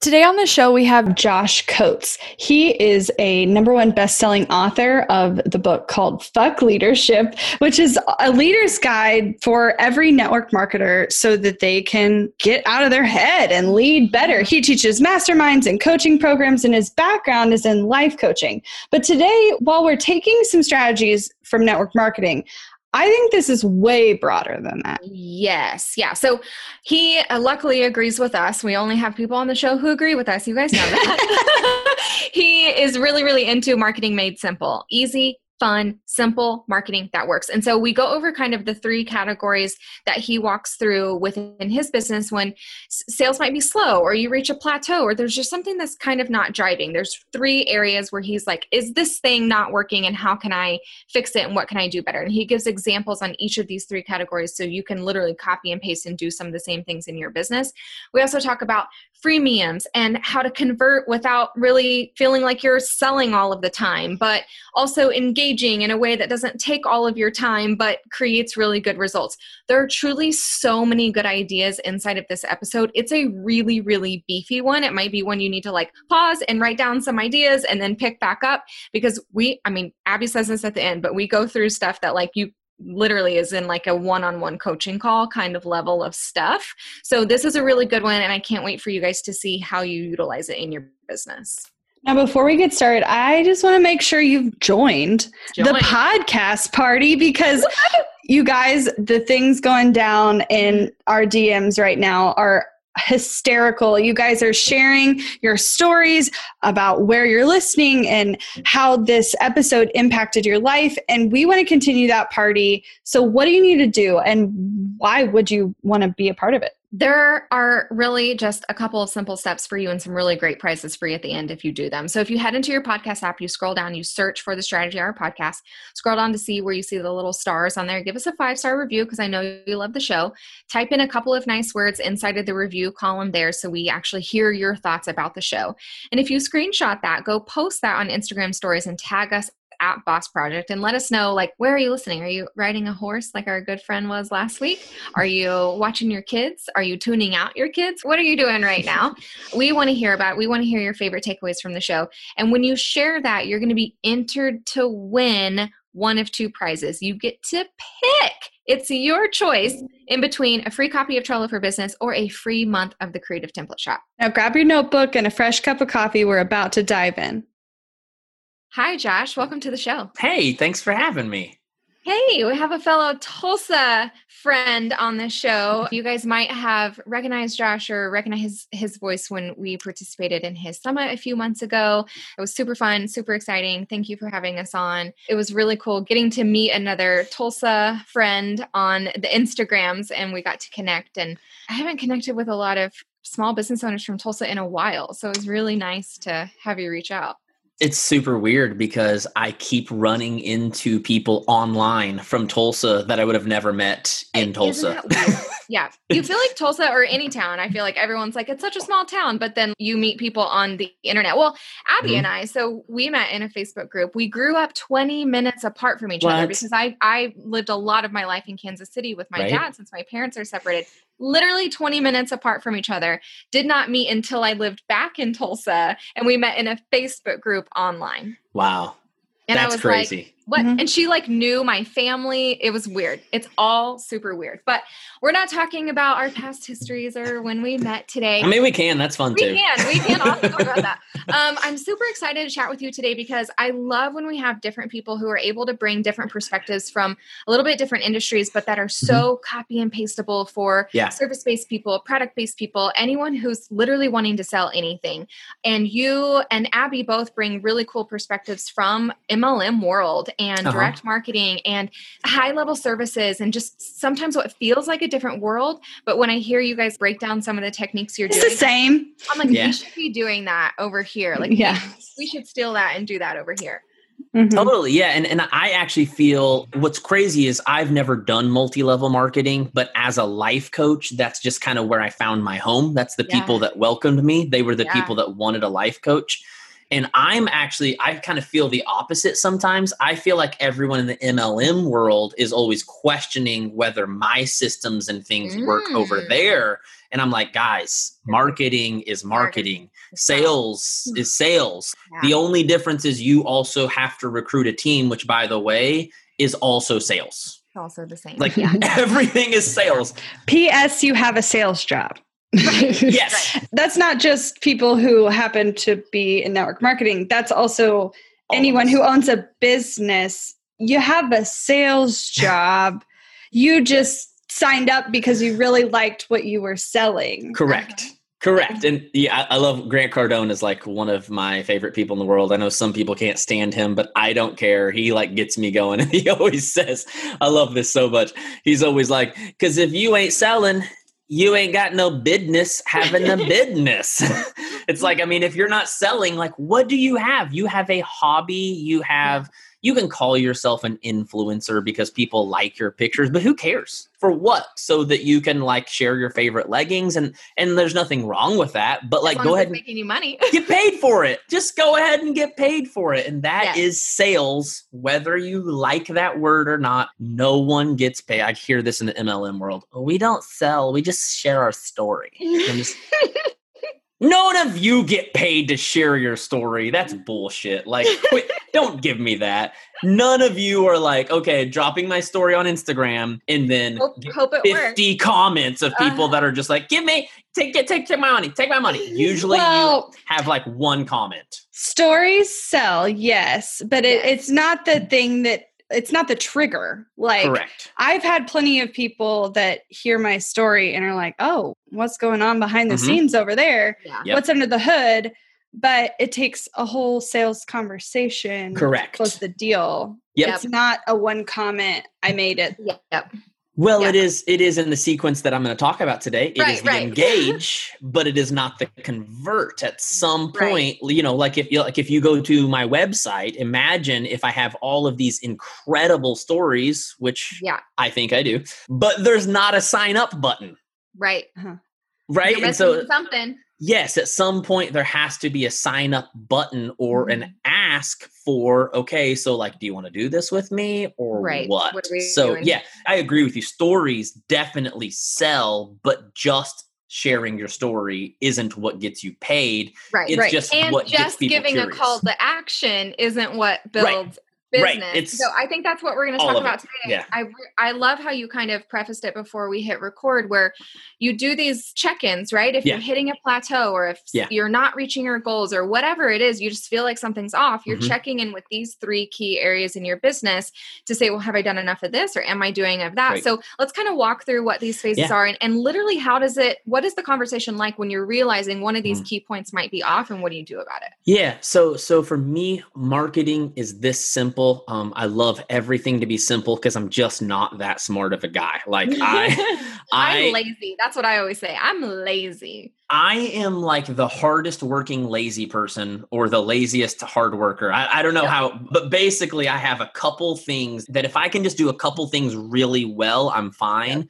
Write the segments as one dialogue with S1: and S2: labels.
S1: Today on the show, we have Josh Coats. He is a number one best-selling author of the book called Fuck Leadership, which is a leader's guide for every network marketer so that they can get out of their head and lead better. He teaches masterminds and coaching programs, and his background is in life coaching. But today, while we're taking some strategies from network marketing, I think this is way broader than that.
S2: Yes. Yeah. So he uh, luckily agrees with us. We only have people on the show who agree with us. You guys know that. he is really, really into marketing made simple, easy, fun, simple marketing that works. And so we go over kind of the three categories that he walks through within his business when sales might be slow or you reach a plateau or there's just something that's kind of not driving. There's three areas where he's like, is this thing not working and how can I fix it and what can I do better? And he gives examples on each of these three categories so you can literally copy and paste and do some of the same things in your business. We also talk about freemiums and how to convert without really feeling like you're selling all of the time, but also engaging in a way that doesn't take all of your time but creates really good results. There are truly so many good ideas inside of this episode. It's a really, really beefy one. It might be one you need to like pause and write down some ideas and then pick back up because we, I mean, Abby says this at the end, but we go through stuff that like you literally is in like a one-on-one coaching call kind of level of stuff. So this is a really good one and I can't wait for you guys to see how you utilize it in your business.
S1: Now, before we get started, I just want to make sure you've joined Join. the podcast party because you guys, the things going down in our DMs right now are hysterical. You guys are sharing your stories about where you're listening and how this episode impacted your life. And we want to continue that party. So, what do you need to do? And why would you want to be a part of it?
S2: There are really just a couple of simple steps for you and some really great prizes for you at the end if you do them. So if you head into your podcast app, you scroll down, you search for the Strategy Hour podcast, scroll down to see where you see the little stars on there. Give us a five star review because I know you love the show. Type in a couple of nice words inside of the review column there so we actually hear your thoughts about the show. And if you screenshot that, go post that on Instagram stories and tag us at Boss Project and let us know like where are you listening? Are you riding a horse like our good friend was last week? Are you watching your kids? Are you tuning out your kids? What are you doing right now? we want to hear about it. We want to hear your favorite takeaways from the show. And when you share that, you're going to be entered to win one of two prizes. You get to pick. It's your choice in between a free copy of Trello for Business or a free month of the Creative Template Shop.
S1: Now grab your notebook and a fresh cup of coffee. We're about to dive in.
S2: Hi, Josh. Welcome to the show.
S3: Hey, thanks for having me.
S2: Hey, we have a fellow Tulsa friend on the show. You guys might have recognized Josh or recognize his, his voice when we participated in his summit a few months ago. It was super fun, super exciting. Thank you for having us on. It was really cool getting to meet another Tulsa friend on the Instagrams and we got to connect. And I haven't connected with a lot of small business owners from Tulsa in a while. So it was really nice to have you reach out.
S3: It's super weird because I keep running into people online from Tulsa that I would have never met in Tulsa.
S2: yeah. You feel like Tulsa or any town, I feel like everyone's like, it's such a small town, but then you meet people on the internet. Well, Abby mm-hmm. and I, so we met in a Facebook group. We grew up 20 minutes apart from each what? other because I, I lived a lot of my life in Kansas City with my right? dad since my parents are separated literally 20 minutes apart from each other. Did not meet until I lived back in Tulsa and we met in a Facebook group online.
S3: Wow. And That's I was crazy.
S2: like, what
S1: Mhm.
S2: and she like knew my family it was weird it's all super weird but we're not talking about our past histories or when we met today
S3: I mean, we can. That's fun too.
S2: we
S3: too.
S2: can we can also talk about that um, i'm super excited to chat with you today because i love when we have different people who are able to bring different perspectives from a little bit different industries but that are so copy and pasteable for
S3: Mm-hmm. Yeah.
S2: service based people, product based people, anyone who's literally wanting to sell anything. And you and Abby both bring really cool perspectives from MLM world and
S3: Uh-huh.
S2: direct marketing and high level services and just sometimes what feels like a different world. But when I hear you guys break down some of the techniques you're
S1: It's
S2: doing,
S1: the same.
S2: I'm like,
S3: Yeah.
S2: we should be doing that over here. Like,
S1: Yeah.
S2: we should steal that and do that over here.
S1: Mhm.
S3: Totally, yeah, and and I actually feel what's crazy is I've never done multi-level marketing, but as a life coach, that's just kind of where I found my home. That's the
S2: Yeah.
S3: people that welcomed me. They were the
S2: Yeah.
S3: people that wanted a life coach. And I'm actually I kind of feel the opposite sometimes. I feel like everyone in the MLM world is always questioning whether my systems and things work over
S2: Mm.
S3: there. And I'm like, guys, marketing is marketing. Sales is sales. The only difference is you also have to recruit a team, which, by the way, is also sales.
S2: It's also the same.
S3: Like
S2: yeah.
S3: everything is sales.
S1: P.S. You have a sales job.
S3: Yes.
S1: That's not just people who happen to be in network marketing. That's also anyone who owns a business. You have a sales job. You just signed up because you really liked what you were selling.
S3: Correct. Correct. And yeah, I, love Grant Cardone is like one of my favorite people in the world. I know some people can't stand him, but I don't care. He like gets me going. And he always says, I love this so much. He's always like, because if you ain't selling, you ain't got no business having a business. it's like, I mean, if you're not selling, like, what do you have? You have a hobby. You have, you can call yourself an influencer because people like your pictures, but who cares? For what? So that you can like share your favorite leggings and and there's nothing wrong with that. But like go ahead and
S2: making you money.
S3: get paid for it. Just go ahead and get paid for it. And that is
S2: Yes.
S3: sales, whether you like that word or not. No one gets paid. I hear this in the MLM world. We don't sell, we just share our story. Just- None of you get paid to share your story. That's bullshit. Like, quit, don't give me that. None of you are like, okay, dropping my story on Instagram and then
S2: hope, hope it works.
S3: 50 comments of people
S2: Uh-huh.
S3: that are just like, give me, take, take, take, take my money, take my money. Usually you have like one comment.
S1: stories sell, yes, but it,
S2: Yes.
S1: it's not the thing that it's not the trigger. Like
S3: Correct.
S1: I've had plenty of people that hear my story and are like, "Oh, what's going on behind the
S3: Mhm.
S1: scenes over there?
S2: Yeah.
S3: Yep.
S1: What's under the hood?" But it takes a whole sales conversation to
S3: Correct.
S1: close the deal.
S3: Yep.
S1: It's not a one comment. I made it.
S2: Yep.
S3: Well,
S2: Yeah.
S3: it is. It is in the sequence that I'm going to talk about today. It is
S2: Right,
S3: the
S2: right.
S3: engage, but it is not the convert. At some
S2: Right.
S3: point, you know, like if you like if you go to my website, imagine if I have all of these incredible stories, which
S2: Yeah.
S3: I think I do, but there's not a sign up button,
S2: Right. Uh-huh.
S3: right?
S2: You're
S3: and so
S2: something.
S3: Yes, at some point there has to be a sign up button or
S2: Mm-hmm.
S3: an ask for, okay, so like, do you want to do this with me or
S2: Right.
S3: what?
S2: What
S3: so
S2: doing?
S3: yeah, I agree with you. Stories definitely sell, but just sharing your story isn't what gets you paid.
S2: Right.
S3: It's
S1: Right.
S3: just
S2: and
S3: what
S2: just giving
S3: curious.
S2: a call to action isn't what
S3: Right.
S2: Business.
S3: Right. It's
S2: so I think that's what we're going to talk about
S3: it.
S2: today.
S3: Yeah.
S2: I I love how you kind of prefaced it before we hit record, where you do these check-ins, right? If
S3: Yeah.
S2: you're hitting a plateau, or if
S3: Yeah.
S2: you're not reaching your goals, or whatever it is, you just feel like something's off. You're
S3: Mhm.
S2: checking in with these three key areas in your business to say, well, have I done enough of this, or am I doing of that?
S3: Right.
S2: So let's kind of walk through what these phases are, and, and literally, how does it? What is the conversation like when you're realizing one of these
S3: Mm.
S2: key points might be off, and what do you do about it?
S3: Yeah. So so for me, marketing is this simple. Um, I love everything to be simple because I'm just not that smart of a guy. Like I
S2: I'm
S3: I
S2: lazy. That's what I always say. I'm lazy.
S3: I am like the hardest working lazy person or the laziest hard worker. I, I don't know
S2: Yeah.
S3: how, but basically, I have a couple things that if I can just do a couple things really well, I'm fine.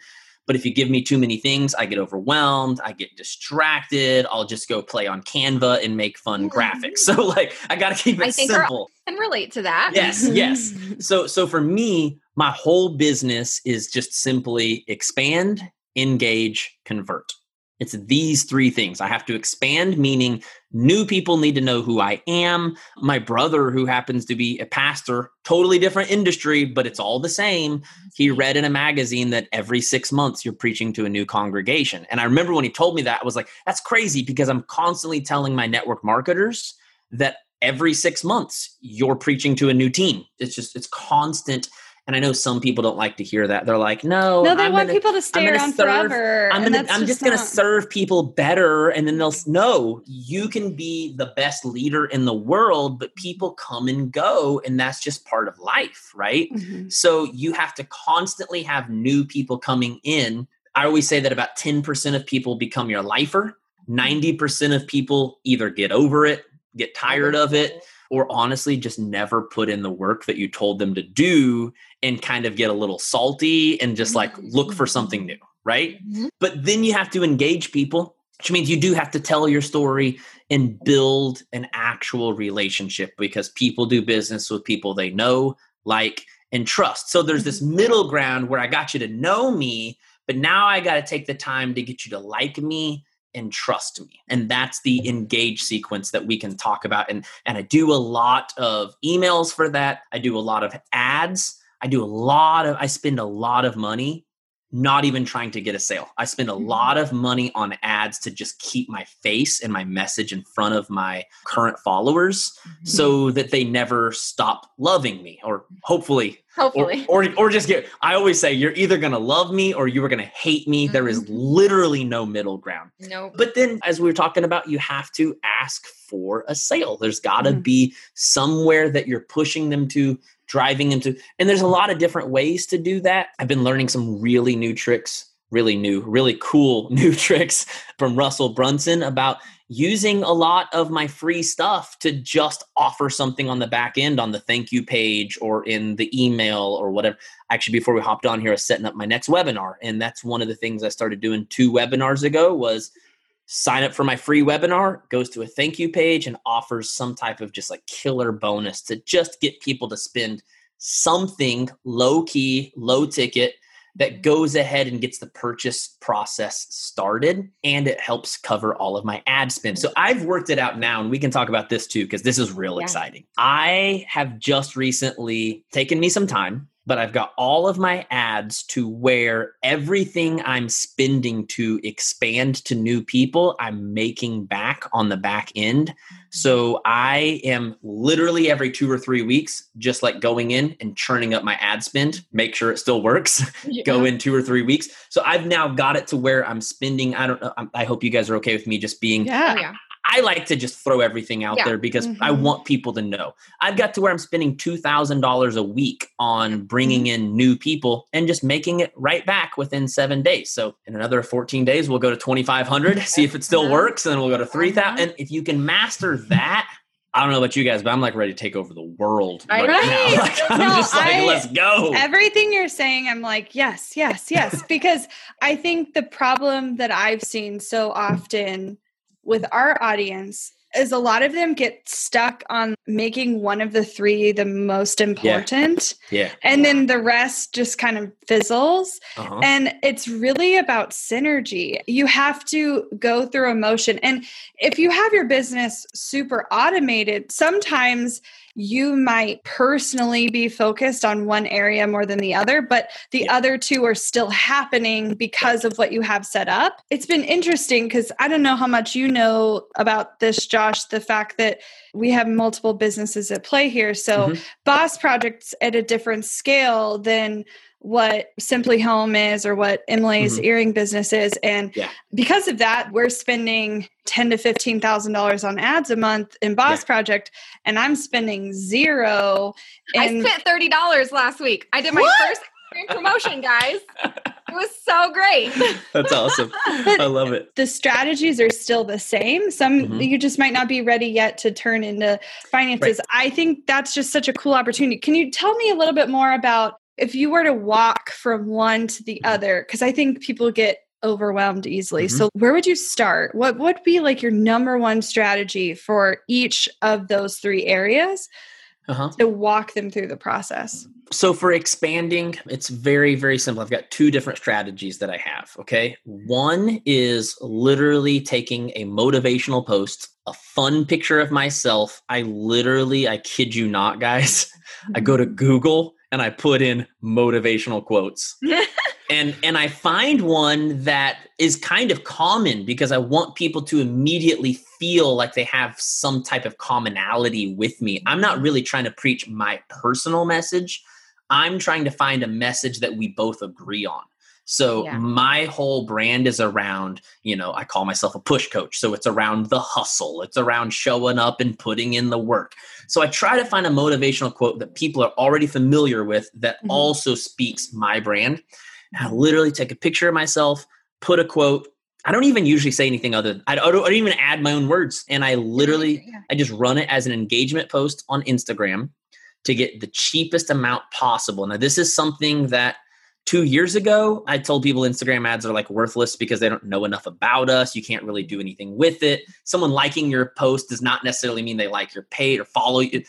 S3: But if you give me too many things, I get overwhelmed, I get distracted, I'll just go play on Canva and make fun mm-hmm. graphics. So, like, I got to keep it
S2: I think
S3: simple.
S2: And relate to that.
S3: Yes, mm-hmm. yes. So so for me, my whole business is just simply expand, engage, convert. It's these three things. I have to expand, meaning new people need to know who I am. My brother, who happens to be a pastor, totally different industry, but it's all the same. He read in a magazine that every six months you're preaching to a new congregation. And I remember when he told me that, I was like, that's crazy because I'm constantly telling my network marketers that every six months you're preaching to a new team. It's just, it's constant and I know some people don't like to hear that. They're like, no,
S1: no, they I'm want gonna, people to stay around serve, forever.
S3: I'm, gonna, I'm just, just going to serve people better. And then they'll know you can be the best leader in the world, but people come and go. And that's just part of life, right? Mm-hmm. So you have to constantly have new people coming in. I always say that about 10% of people become your lifer. 90% of people either get over it, get tired of it, or honestly just never put in the work that you told them to do and kind of get a little salty and just like look for something new, right? Mm-hmm. But then you have to engage people, which means you do have to tell your story and build an actual relationship because people do business with people they know, like, and trust. So there's this mm-hmm. middle ground where I got you to know me, but now I got to take the time to get you to like me and trust me. And that's the engage sequence that we can talk about. And and i do a lot of emails for that. I do a lot of ads. I do a lot of i spend a lot of money not even trying to get a sale i spend a mm-hmm. lot of money on ads to just keep my face and my message in front of my current followers mm-hmm. so that they never stop loving me or hopefully
S2: Hopefully.
S3: Or, or, or just get, I always say, you're either going to love me or you are going to hate me. Mm-hmm. There is mm-hmm. literally no middle ground.
S2: No. Nope.
S3: But then, as we were talking about, you have to ask for a sale. There's got to mm-hmm. be somewhere that you're pushing them to, driving them to. And there's a lot of different ways to do that. I've been learning some really new tricks really new, really cool new tricks from Russell Brunson about using a lot of my free stuff to just offer something on the back end on the thank you page or in the email or whatever. Actually, before we hopped on here, I was setting up my next webinar. And that's one of the things I started doing two webinars ago was sign up for my free webinar, goes to a thank you page and offers some type of just like killer bonus to just get people to spend something low key, low ticket that goes ahead and gets the purchase process started and it helps cover all of my ad spend. So I've worked it out now and we can talk about this too because this is real yeah. exciting. I have just recently taken me some time but I've got all of my ads to where everything I'm spending to expand to new people, I'm making back on the back end. Mm-hmm. So I am literally every two or three weeks, just like going in and churning up my ad spend, make sure it still works, yeah. go in two or three weeks. So I've now got it to where I'm spending, I don't know, I hope you guys are okay with me just being,
S1: yeah. Oh,
S3: I like to just throw everything out yeah. there because mm-hmm. I want people to know. I've got to where I'm spending $2,000 a week on bringing mm-hmm. in new people and just making it right back within seven days. So in another 14 days, we'll go to 2,500, see if it still works. And then we'll go to 3,000. Mm-hmm. And if you can master that, I don't know about you guys, but I'm like ready to take over the world right, right. now. Like, I'm no, just like, I, let's go.
S1: Everything you're saying, I'm like, yes, yes, yes. because I think the problem that I've seen so often with our audience is a lot of them get stuck on making one of the three the most important.
S3: Yeah. yeah.
S1: And then the rest just kind of fizzles. Uh-huh. And it's really about synergy. You have to go through emotion. And if you have your business super automated, sometimes you might personally be focused on one area more than the other, but the yeah. other two are still happening because of what you have set up. It's been interesting because I don't know how much you know about this, Josh, the fact that we have multiple businesses at play here. So, mm-hmm. Boss Projects at a different scale than what Simply Home is or what Emily's mm-hmm. earring business is. And yeah. because of that, we're spending ten to fifteen thousand dollars on ads a month in Boss yeah. Project, and I'm spending zero.
S2: I spent thirty dollars last week. I did my what? first promotion, guys. It was so great.
S3: That's awesome. I love it.
S1: The strategies are still the same. Some mm-hmm. you just might not be ready yet to turn into finances. Right. I think that's just such a cool opportunity. Can you tell me a little bit more about if you were to walk from one to the other, because I think people get overwhelmed easily. Mm-hmm. So where would you start? What would be like your number one strategy for each of those three areas?
S3: Uh-huh.
S4: to walk them through the process.
S3: So for expanding, it's very, very simple. I've got two different strategies that I have. Okay. One is literally taking a motivational post, a fun picture of myself. I literally, I kid you not, guys. I go to Google and I put in motivational quotes. and and I find one that is kind of common because I want people to immediately feel like they have some type of commonality with me. I'm not really trying to preach my personal message. I'm trying to find a message that we both agree on. So
S2: Yeah.
S3: my whole brand is around, you know, I call myself a push coach. So it's around the hustle. It's around showing up and putting in the work. So I try to find a motivational quote that people are already familiar with that
S4: Mhm.
S3: also speaks my brand. And I literally take a picture of myself, put a quote. I don't even usually say anything other. I don't, I don't even add my own words, and I literally
S2: Yeah.
S3: I just run it as an engagement post on Instagram to get the cheapest amount possible. Now, this is something that two years ago I told people Instagram ads are like worthless because they don't know enough about us. You can't really do anything with it. Someone liking your post does not necessarily mean they like your page or follow you.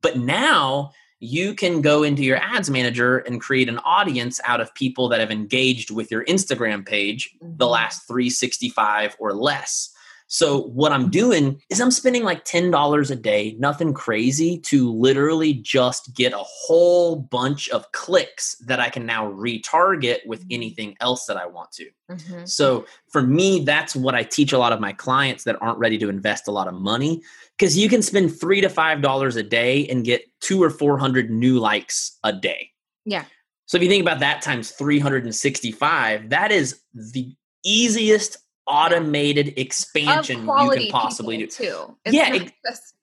S3: But now you can go into your ads manager and create an audience out of people that have engaged with your Instagram page the
S2: Mhm.
S3: last 365 or less. So what I'm doing is I'm spending like $10 a day, nothing crazy to literally just get a whole bunch of clicks that I can now retarget with anything else that I want to.
S2: Mhm.
S3: So for me, that's what I teach a lot of my clients that aren't ready to invest a lot of money because you can spend three to five dollars a day and get two or four hundred new likes a day.
S2: Yeah.
S3: So if you think about that times 365, that is the easiest automated expansion you can possibly do.
S2: too. It's
S3: Yeah, ex-
S2: just-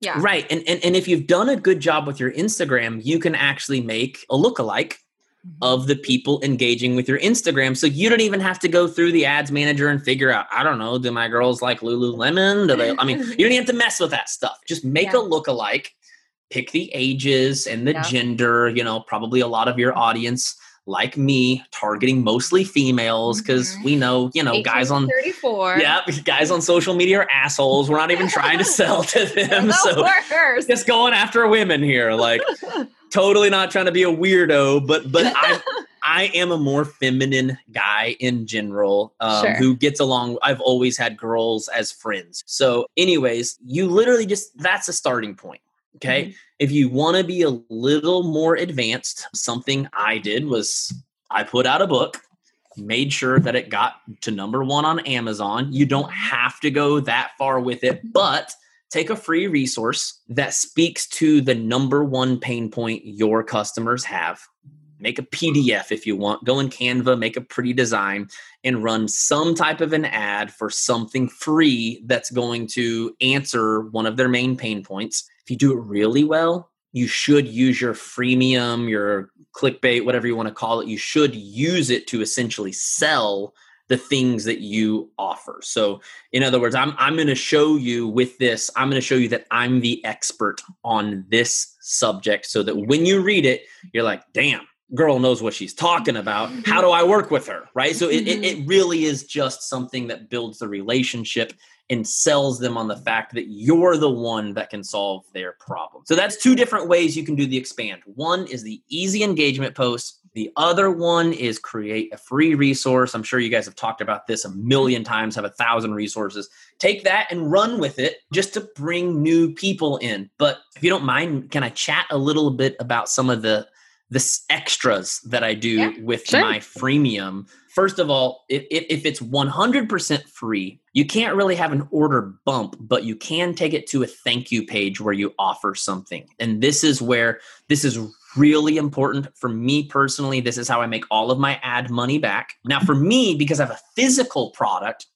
S2: yeah.
S3: Right. And, and and if you've done a good job with your Instagram, you can actually make a lookalike
S2: Mm-hmm.
S3: of the people engaging with your Instagram. So you don't even have to go through the ads manager and figure out, I don't know, do my girls like Lululemon? Do they I mean, you don't even have to mess with that stuff. Just make
S2: Yeah.
S3: a lookalike, pick the ages and the
S2: Yeah.
S3: gender, you know, probably a lot of your audience like me, targeting mostly females, because
S2: Mhm.
S3: we know, you know, guys on
S2: 34.
S3: yeah, guys on social media are assholes. We're not even trying to sell to them.
S2: The
S3: So
S2: worst.
S3: just going after women here. Like totally not trying to be a weirdo, but but I I am a more feminine guy in general um,
S4: Sure.
S3: who gets along. I've always had girls as friends. So, anyways, you literally just that's a starting point. Okay. If you want to be a little more advanced, something I did was I put out a book, made sure that it got to number one on Amazon. You don't have to go that far with it, but take a free resource that speaks to the number one pain point your customers have. Make a PDF if you want. Go in Canva, make a pretty design, and run some type of an ad for something free that's going to answer one of their main pain points. If you do it really well, you should use your freemium, your clickbait, whatever you want to call it. You should use it to essentially sell the things that you offer. So, in other words, I'm I'm going to show you with this, I'm going to show you that I'm the expert on this subject so that when you read it, you're like, "Damn, girl knows what she's talking about. How do I mm-hmm. work with her?" Right? So it it, it mm-hmm. really is just something that builds the relationship and sells them on the fact that you're the one that can solve their problem. So that's two different ways you can do the expand. One is the easy engagement post. The other one is create a free resource. I'm sure you guys have talked about this a million times, have a thousand resources. Take that and run with it just to bring new people in. But if you don't mind, can I chat a little bit about some of the the extras that I do
S2: Yeah,
S3: with
S1: sure.
S3: my freemium? First of all, if, if it's 100% free, you can't really have an order bump, but you can take it to a thank you page where you offer something. And this is where this is really important for me personally. This is how I make all of my ad money back. Now, for me, because I have a physical product,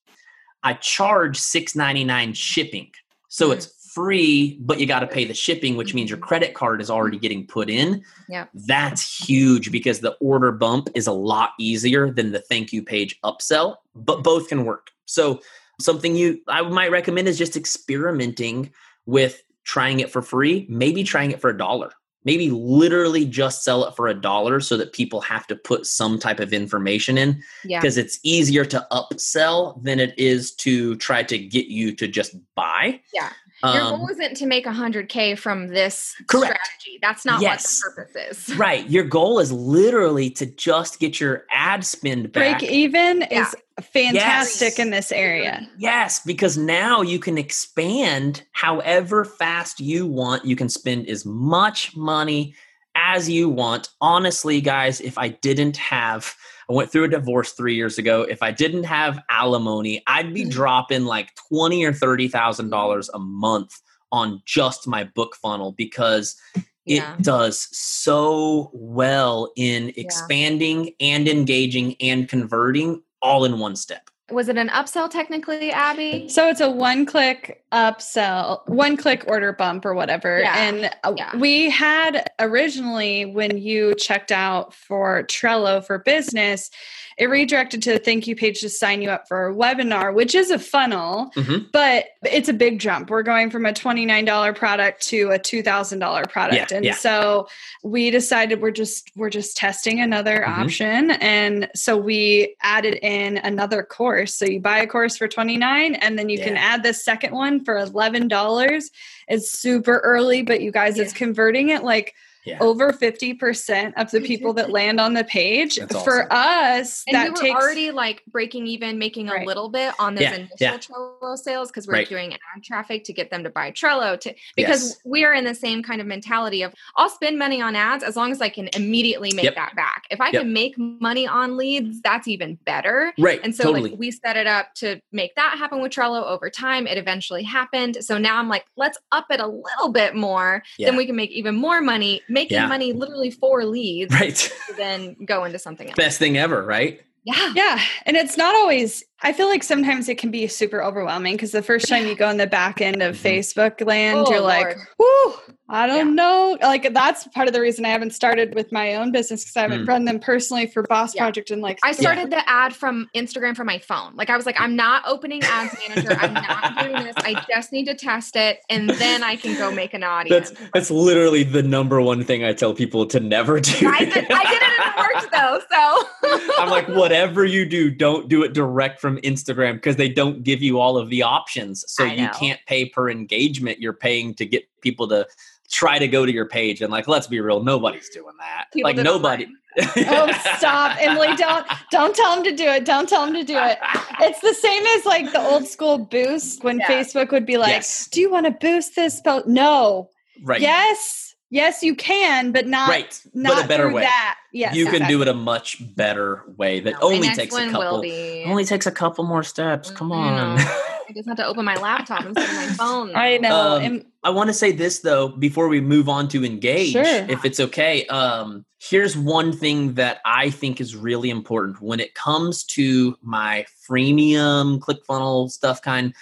S3: I charge $6.99 shipping. So
S2: Mm.
S3: it's free, but you got to pay the shipping, which means your credit card is already getting put in.
S2: Yeah.
S3: That's huge because the order bump is a lot easier than the thank you page upsell, but both can work. So something you I might recommend is just experimenting with trying it for free, maybe trying it for a dollar. Maybe literally just sell it for a dollar so that people have to put some type of information in
S2: Yeah.
S3: because it's easier to upsell than it is to try to get you to just buy.
S2: Yeah. Your
S3: Um,
S2: goal isn't to make 100K from this
S3: Correct.
S2: strategy. That's not
S3: Yes.
S2: what the purpose is.
S3: right. Your goal is literally to just get your ad spend back.
S1: Break even
S2: Yeah.
S1: is fantastic
S3: Yes.
S1: in this area.
S3: Yes, because now you can expand however fast you want. You can spend as much money as you want. Honestly, guys, if I didn't have, I went through a divorce three years ago. If I didn't have alimony, I'd be
S2: Mhm.
S3: dropping like twenty or thirty thousand dollars a month on just my book funnel because
S2: Yeah.
S3: it does so well in expanding and engaging and converting all in one step.
S2: Was it an upsell technically, Abby?
S1: So it's a one click upsell, one click order bump or whatever.
S2: Yeah.
S1: And uh,
S2: Yeah.
S1: we had originally, when you checked out for Trello for business, it redirected to the thank you page to sign you up for a webinar, which is a funnel,
S3: Mhm.
S1: but it's a big jump. We're going from a $29 product to a $2,000 product.
S3: Yeah,
S1: and
S3: yeah.
S1: so we decided we're just we're just testing another
S3: Mhm.
S1: option and so we added in another course so you buy a course for 29 and then you can add the second one for $11 it's super early but you guys it's converting it like
S3: Yeah.
S1: over 50% of the people that land on the page
S3: That's
S1: for us
S2: And
S1: that
S2: we were
S1: takes
S2: already like breaking even, making a
S1: Right.
S2: little bit on those
S3: Yeah,
S2: initial
S3: yeah.
S2: Trello sales because we we're
S3: Right.
S2: doing ad traffic to get them to buy Trello. To because
S3: Yes.
S2: we are in the same kind of mentality of I'll spend money on ads as long as I can immediately make
S3: Yep.
S2: that back. If I
S3: Yep.
S2: can make money on leads, that's even better.
S3: Right.
S2: And so
S3: totally.
S2: like we set it up to make that happen with Trello over time. It eventually happened. So now I'm like, let's up it a little bit more.
S3: Yeah.
S2: Then we can make even more money, making
S3: Yeah.
S2: money literally for leads
S3: right.
S2: then go into something else.
S3: Best thing ever, right?
S2: Yeah.
S1: Yeah. And it's not always, I feel like sometimes it can be super overwhelming because the first time you go in the back end of
S3: Mhm.
S1: Facebook land,
S2: Oh,
S1: you're like,
S2: Lord.
S1: whoo, I don't
S2: Yeah.
S1: know. Like that's part of the reason I haven't started with my own business because I haven't
S3: Mm.
S1: run them personally for Boss
S2: Yeah.
S1: Project and like
S2: I started the ad from Instagram from my phone. Like I was like, I'm not opening ads manager. I'm not doing this. I just need to test it, and then I can go make an audience.
S3: That's that's literally the number one thing I tell people to never do.
S2: I did, I did it and it worked though. So
S3: I'm like, whatever you do, don't do it direct from Instagram because they don't give you all of the options. So you can't pay per engagement. You're paying to get people to try to go to your page. And like, let's be real, nobody's doing that.
S2: People
S3: like nobody.
S1: Oh, stop, Emily! Don't don't tell them to do it. Don't tell them to do it. It's the same as like the old school boost when
S2: Yeah.
S1: Facebook would be like,
S3: Yes.
S1: "Do you want to boost this?" Post? No.
S3: Right.
S1: Yes, yes, you can, but not
S3: Right.
S1: not
S3: but a better way.
S1: That yes,
S3: you can do it a much better way that
S2: No,
S3: only takes a couple. Only takes a couple more steps. Come on.
S2: know. I just have to open my laptop instead of my phone.
S1: I know.
S3: Um,
S1: and-
S3: I want to say this though before we move on to engage,
S1: Sure.
S3: if it's okay. Um, here's one thing that I think is really important when it comes to my freemium ClickFunnels stuff. Kind,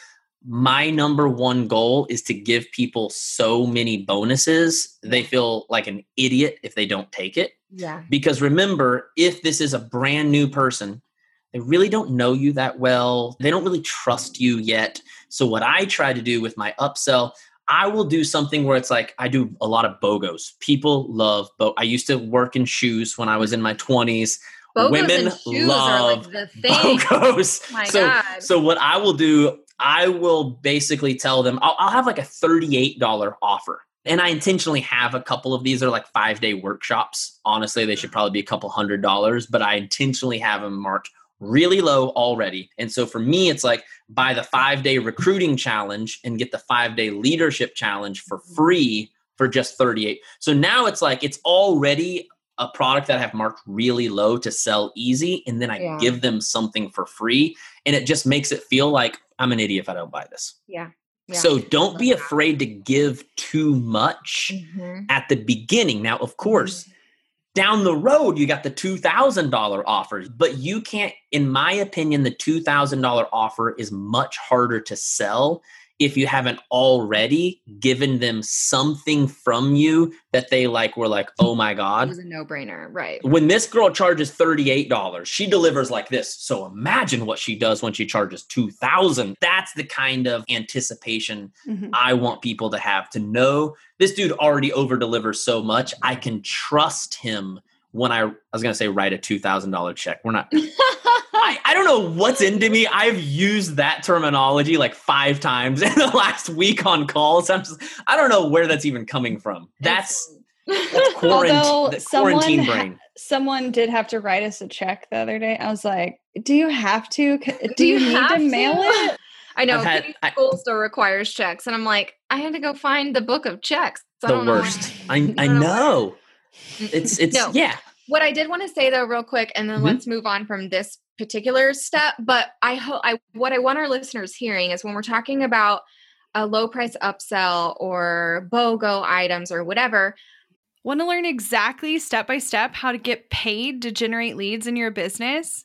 S3: my number one goal is to give people so many bonuses they feel like an idiot if they don't take it.
S2: Yeah.
S3: Because remember, if this is a brand new person, they really don't know you that well. They don't really trust you yet. So, what I try to do with my upsell, I will do something where it's like I do a lot of BOGOs. People love bo. I used to work in shoes when I was in my 20s.
S2: Bogos
S3: Women love
S2: are like the thing.
S3: BOGOs.
S2: My
S3: so,
S2: God.
S3: so what I will do, I will basically tell them I'll, I'll have like a $38 offer. And I intentionally have a couple of these. They're like five day workshops. Honestly, they should probably be a couple hundred dollars, but I intentionally have them marked really low already. And so for me, it's like buy the five day recruiting challenge and get the five day leadership challenge for free for just 38. So now it's like it's already a product that I have marked really low to sell easy. And then I
S2: Yeah.
S3: give them something for free. And it just makes it feel like I'm an idiot if I don't buy this.
S2: Yeah. Yeah.
S3: So don't be afraid to give too much
S2: Mhm.
S3: at the beginning. Now, of course, down the road, you got the $2,000 offers, but you can't, in my opinion, the $2,000 offer is much harder to sell if you haven't already given them something from you that they like were like, oh my
S2: It
S3: God.
S2: was a no brainer. Right.
S3: When this girl charges $38, she delivers like this. So imagine what she does when she charges 2000 That's the kind of anticipation
S1: Mhm.
S3: I want people to have to know this dude already over delivers so much. I can trust him when I, I was going to say write a $2,000 check. We're not, I, I don't know what's into me. I've used that terminology like five times in the last week on calls. I'm just, I don't know where that's even coming from. That's, that's quarantine,
S4: Although
S3: the
S4: someone
S3: quarantine
S4: ha-
S3: brain.
S4: someone did have to write us a check the other day. I was like, "Do you have to? Do, you, need
S2: have
S4: to mail it?"
S2: I know
S3: I've had-
S2: Kitty's
S3: I-
S2: school still requires checks, and I'm like, I had to go find the book of checks. I
S3: the
S2: don't know
S3: worst. I, I
S2: know
S3: know. It's, it's,
S2: No.
S3: yeah.
S2: What I did want to say though, real quick, and then
S3: Mhm.
S2: let's move on from this particular step. But I hope I what I want our listeners hearing is when we're talking about a low price upsell or BOGO items or whatever.
S1: Want to learn exactly step by step how to get paid to generate leads in your business?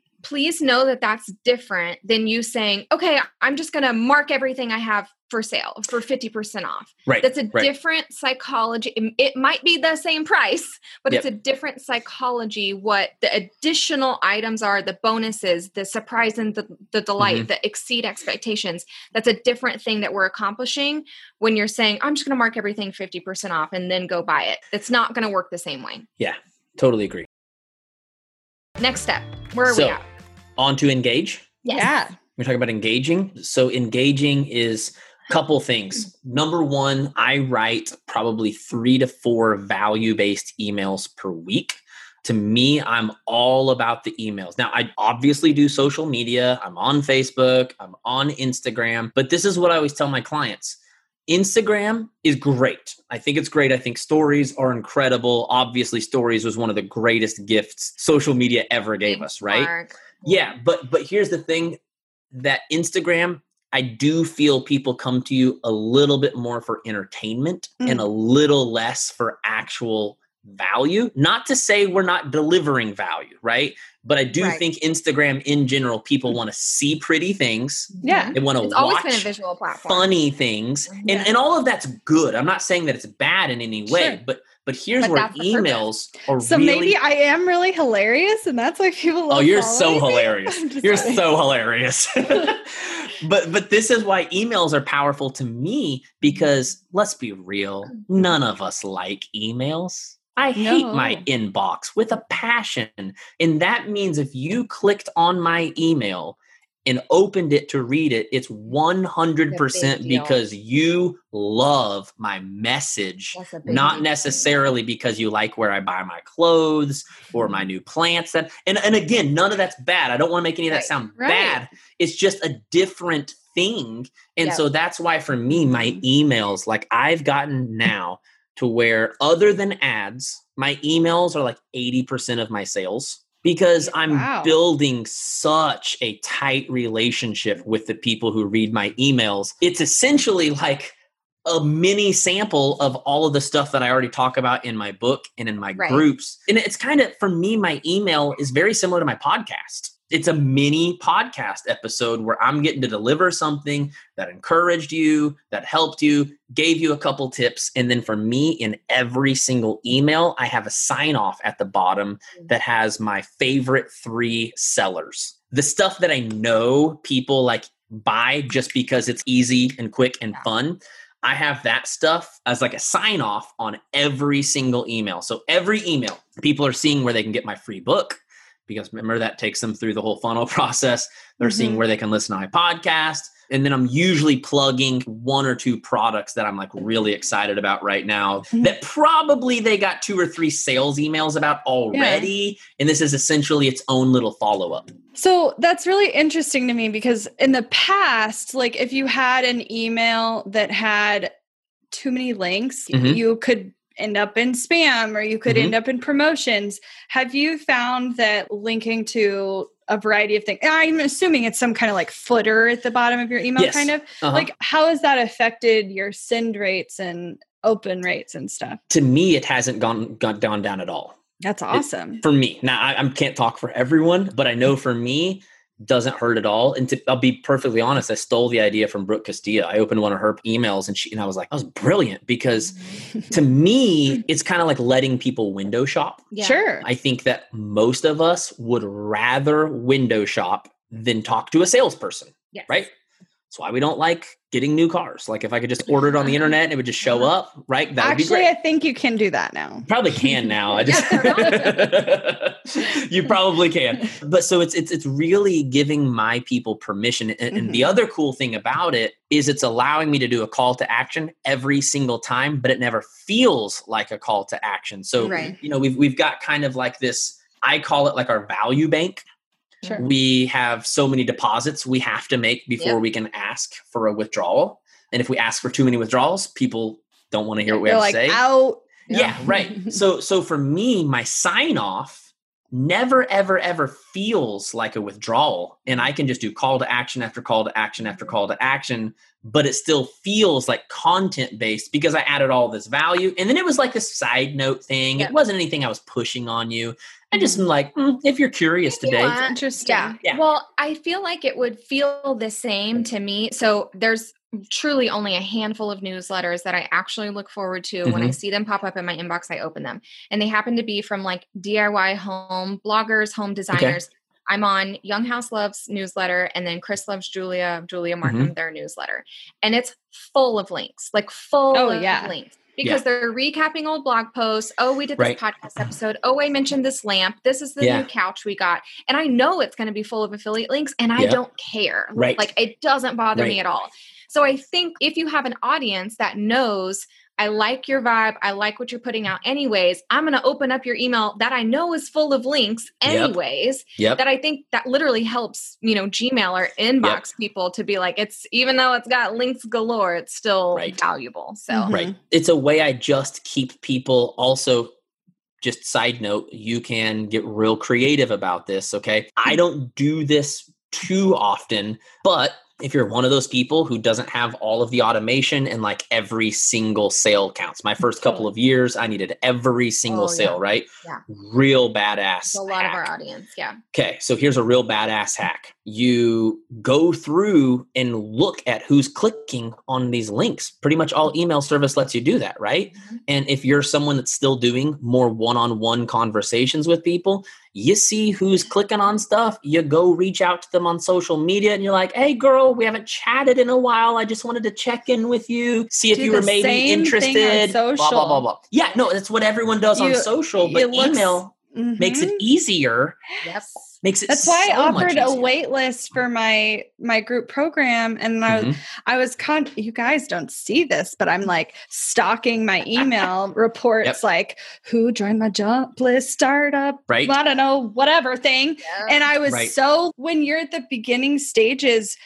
S2: Please know that that's different than you saying, okay, I'm just going to mark everything I have for sale for 50% off.
S3: Right.
S2: That's a
S3: right.
S2: different psychology. It- It might be the same price, but it's a different psychology. What the additional items are, the bonuses, the surprise and the, the delight
S3: Mm-hmm.
S2: that exceed expectations. That's a different thing that we're accomplishing when you're saying, I'm just going to mark everything 50% off and then go buy it. It's not going to work the same way.
S3: Yeah, totally agree.
S2: Next step. Where are
S3: so,
S2: we at?
S3: On to engage.
S4: Yeah.
S3: We're talking about engaging. So engaging is a couple things. Number one, I write probably three to four value-based emails per week. To me, I'm all about the emails. Now, I obviously do social media. I'm on Facebook, I'm on Instagram, but this is what I always tell my clients. Instagram is great. I think it's great. I think stories are incredible. Obviously, stories was one of the greatest gifts social media ever gave us, right?
S2: Mark.
S3: Yeah, but but here's the thing that Instagram I do feel people come to you a little bit more for entertainment
S1: Mm.
S3: and a little less for actual value. Not to say we're not delivering value, right? But I do
S2: Right.
S3: think Instagram in general, people want to see pretty things.
S4: Yeah.
S3: They want to
S2: always been a
S3: watch
S2: visual platform.
S3: funny things.
S2: Yeah.
S3: And and all of that's good. I'm not saying that it's bad in any way,
S4: Sure.
S3: but but oh here's
S2: But
S3: where
S2: that's the purpose.
S3: emails are
S4: So
S3: really
S4: maybe I am really hilarious, and that's why people oh, love
S3: Oh, you're so hilarious. You're
S4: kidding.
S3: so hilarious. but but this is why emails are powerful to me because let's be real, none of us like emails. I hate my inbox with a passion. And that means if you clicked on my email and opened it to read it, it's 100% because you love my message not
S2: deal.
S3: necessarily because you like where I buy my clothes or my new plants that and, and again none of that's bad I don't want to make any of that
S2: Right.
S3: sound
S4: Right.
S3: bad it's just a different thing and
S2: Yep.
S3: so that's why for me my emails like I've gotten now to where other than ads my emails are like 80% of my sales because I'm
S4: Wow.
S3: building such a tight relationship with the people who read my emails it's essentially like a mini sample of all of the stuff that I already talk about in my book and in my
S2: Right.
S3: groups. And it's kind of, for me, my email is very similar to my podcast. It's a mini podcast episode where I'm getting to deliver something that encouraged you, that helped you, gave you a couple tips. And then for me, in every single email, I have a sign off at the bottom mm. that has my favorite three sellers. The stuff that I know people like buy just because it's easy and quick and fun. I have that stuff as like a sign off on every single email. So every email, people are seeing where they can get my free book because remember that takes them through the whole funnel process. They're seeing
S4: Mhm.
S3: where they can listen to my podcast. And then I'm usually plugging one or two products that I'm like really excited about right now
S4: Mhm.
S3: that probably they got two or three sales emails about already. And this is essentially its own little follow up.
S4: So that's really interesting to me because in the past, like if you had an email that had too many links,
S3: Mhm.
S4: you could end up in spam or you could
S3: Mhm.
S4: end up in promotions. Have you found that linking to a variety of things? I'm assuming it's some kind of like footer at the bottom of your email,
S3: Yes.
S4: kind of.
S3: Uh-huh.
S4: Like, how has that affected your send rates and open rates and stuff?
S3: to me, it hasn't gone, gone, gone down at all.
S4: That's awesome.
S3: for me now I, I can't talk for everyone but i know for me doesn't hurt at all and to, i'll be perfectly honest i stole the idea from brooke castillo i opened one of her emails and she and i was like that was brilliant because mm-hmm. to me it's kind of like letting people window shop
S2: Yeah.
S4: Sure.
S3: i think that most of us would rather window shop than talk to a salesperson
S2: Yes.
S3: right that's why we don't like getting new cars like if i could just order it on the internet and it would just show up right that would be
S4: Actually, I think you can do that now.
S3: probably can now. I just you probably can. But so it's it's it's really giving my people permission. And, and the
S4: mm-hmm.
S3: other cool thing about it is it's allowing me to do a call to action every single time, but it never feels like a call to action. So
S2: Right.
S3: you know we've we've got kind of like this. I call it like our value bank.
S4: Sure.
S3: We have so many deposits we have to make before
S2: Yep.
S3: we can ask for a withdrawal. And if we ask for too many withdrawals, people don't want to hear what we
S4: They're
S3: have
S4: like
S3: to say.
S4: out.
S3: Yeah, right. So so for me, my sign off never ever ever feels like a withdrawal and I can just do call to action after call to action after call to action, but it still feels like content based because I added all this value. And then it was like this side note thing. It wasn't anything I was pushing on you. I just am like, mm, if you're curious
S2: If you
S3: today,
S2: want-
S4: Interesting.
S2: Yeah.
S3: Yeah.
S2: Well, I feel like it would feel the same to me. So there's truly only a handful of newsletters that I actually look forward to. When I mm-hmm. see them pop up in my inbox, I open them. And they happen to be from like DIY home bloggers, home designers. I'm on Young House Loves newsletter and then Chris Loves Julia, Julia mm-hmm. Marcum, their newsletter. And it's full of links, like full
S4: Oh,
S2: of
S4: yeah.
S2: links. Because they're recapping old blog posts. Oh, we did this
S3: Right.
S2: podcast episode. Oh, I mentioned this lamp. This is the
S3: Yeah.
S2: new couch we got. And I know it's going to be full of affiliate links and I
S3: Yep.
S2: don't care.
S3: Right.
S2: Like it doesn't bother me at all. So I think if you have an audience that knows I like your vibe, I like what you're putting out anyways, I'm going to open up your email that I know is full of links anyways.
S3: yep.
S2: That I think that literally helps, you know, Gmail or inbox people to be like it's even though it's got links galore, it's still
S3: Right.
S2: valuable. So
S4: Mhm.
S3: Right. It's a way I just keep people also just side note, you can get real creative about this, okay? I don't do this too often, but if you're one of those people who doesn't have all of the automation and like every single sale counts. My first couple of years, I needed every single
S2: Oh,
S3: sale,
S2: yeah.
S3: right?
S2: Yeah.
S3: Real badass.
S2: It's a lot of our audience. Yeah.
S3: Okay, so here's a real badass hack. You go through and look at who's clicking on these links. Pretty much all email service lets you do that, right?
S2: Mhm.
S3: And if you're someone that's still doing more one on one conversations with people, you see who's clicking on stuff. You go reach out to them on social media and you're like, hey, girl, we haven't chatted in a while. I just wanted to check in with you, see if
S4: Do
S3: you were maybe
S4: same thing on
S3: interested. Blah, blah, blah, blah. Yeah, no, that's what everyone does on social, but
S4: looks-
S3: email makes it
S4: Mhm.
S3: easier.
S2: Yep.
S3: Makes it
S4: That's why I
S3: so much
S4: offered a
S3: easier.
S4: wait list for my my group program, and I,
S3: Mhm.
S4: I was con. You guys don't see this, but I'm like stalking my email reports,
S3: Yep.
S4: like who joined my job list startup,
S3: Right.
S4: I don't know, whatever thing. And I was
S3: Right.
S4: so when you're at the beginning stages,